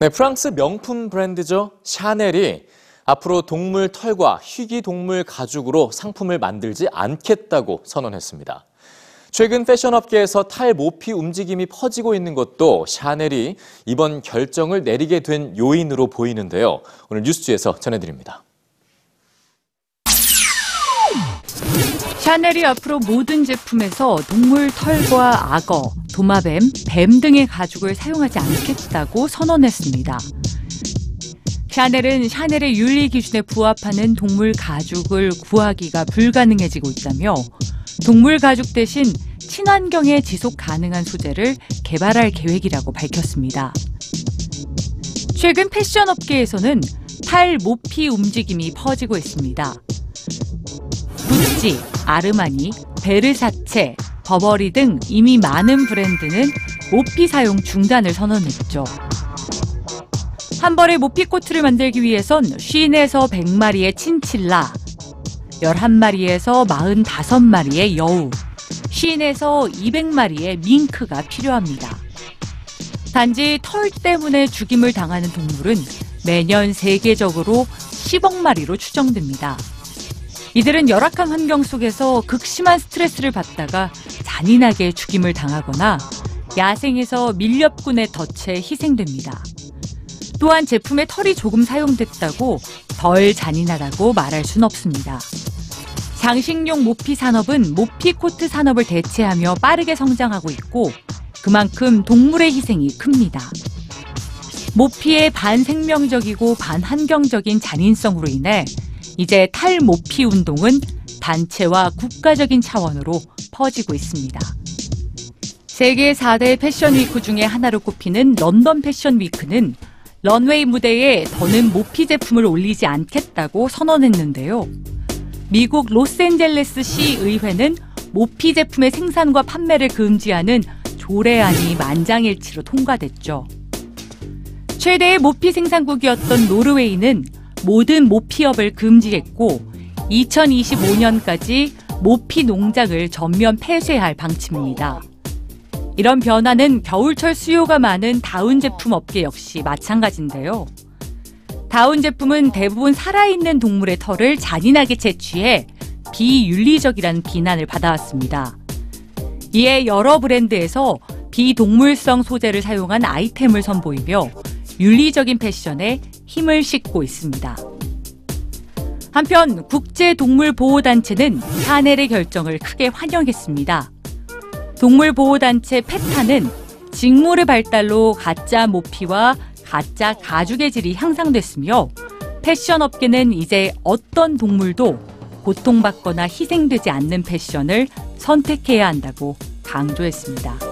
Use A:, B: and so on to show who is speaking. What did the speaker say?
A: 네, 프랑스 명품 브랜드죠. 샤넬이 앞으로 동물 털과 희귀 동물 가죽으로 상품을 만들지 않겠다고 선언했습니다. 최근 패션업계에서 탈모피 움직임이 퍼지고 있는 것도 샤넬이 이번 결정을 내리게 된 요인으로 보이는데요. 오늘 뉴스지에서 전해드립니다.
B: 샤넬이 앞으로 모든 제품에서 동물 털과 악어, 도마뱀, 뱀 등의 가죽을 사용하지 않겠다고 선언했습니다. 샤넬은 샤넬의 윤리 기준에 부합하는 동물 가죽을 구하기가 불가능해지고 있다며 동물 가죽 대신 친환경에 지속 가능한 소재를 개발할 계획이라고 밝혔습니다. 최근 패션 업계에서는 탈모피 움직임이 퍼지고 있습니다. 구찌, 아르마니, 베르사체, 버버리 등 이미 많은 브랜드는 모피 사용 중단을 선언했죠. 한 벌의 모피 코트를 만들기 위해선 50에서 100마리의 친칠라, 11마리에서 45마리의 여우, 50에서 200마리의 밍크가 필요합니다. 단지 털 때문에 죽임을 당하는 동물은 매년 세계적으로 10억 마리로 추정됩니다. 이들은 열악한 환경 속에서 극심한 스트레스를 받다가 잔인하게 죽임을 당하거나 야생에서 밀렵꾼의 덫에 희생됩니다. 또한 제품에 털이 조금 사용됐다고 덜 잔인하다고 말할 순 없습니다. 장식용 모피 산업은 모피 코트 산업을 대체하며 빠르게 성장하고 있고 그만큼 동물의 희생이 큽니다. 모피의 반생명적이고 반환경적인 잔인성으로 인해 이제 탈모피 운동은 단체와 국가적인 차원으로 퍼지고 있습니다. 세계 4대 패션 위크 중에 하나로 꼽히는 런던 패션 위크는 런웨이 무대에 더는 모피 제품을 올리지 않겠다고 선언했는데요. 미국 로스앤젤레스 시 의회는 모피 제품의 생산과 판매를 금지하는 조례안이 만장일치로 통과됐죠. 최대의 모피 생산국이었던 노르웨이는 모든 모피업을 금지했고 2025년까지 모피 농장을 전면 폐쇄할 방침입니다. 이런 변화는 겨울철 수요가 많은 다운 제품 업계 역시 마찬가지인데요. 다운 제품은 대부분 살아있는 동물의 털을 잔인하게 채취해 비윤리적이라는 비난을 받아왔습니다. 이에 여러 브랜드에서 비동물성 소재를 사용한 아이템을 선보이며 윤리적인 패션에 힘을 싣고 있습니다. 한편 국제동물보호단체는 샤넬의 결정을 크게 환영했습니다. 동물보호단체 페타는 직물의 발달로 가짜 모피와 가짜 가죽의 질이 향상됐으며 패션 업계는 이제 어떤 동물도 고통받거나 희생되지 않는 패션을 선택해야 한다고 강조했습니다.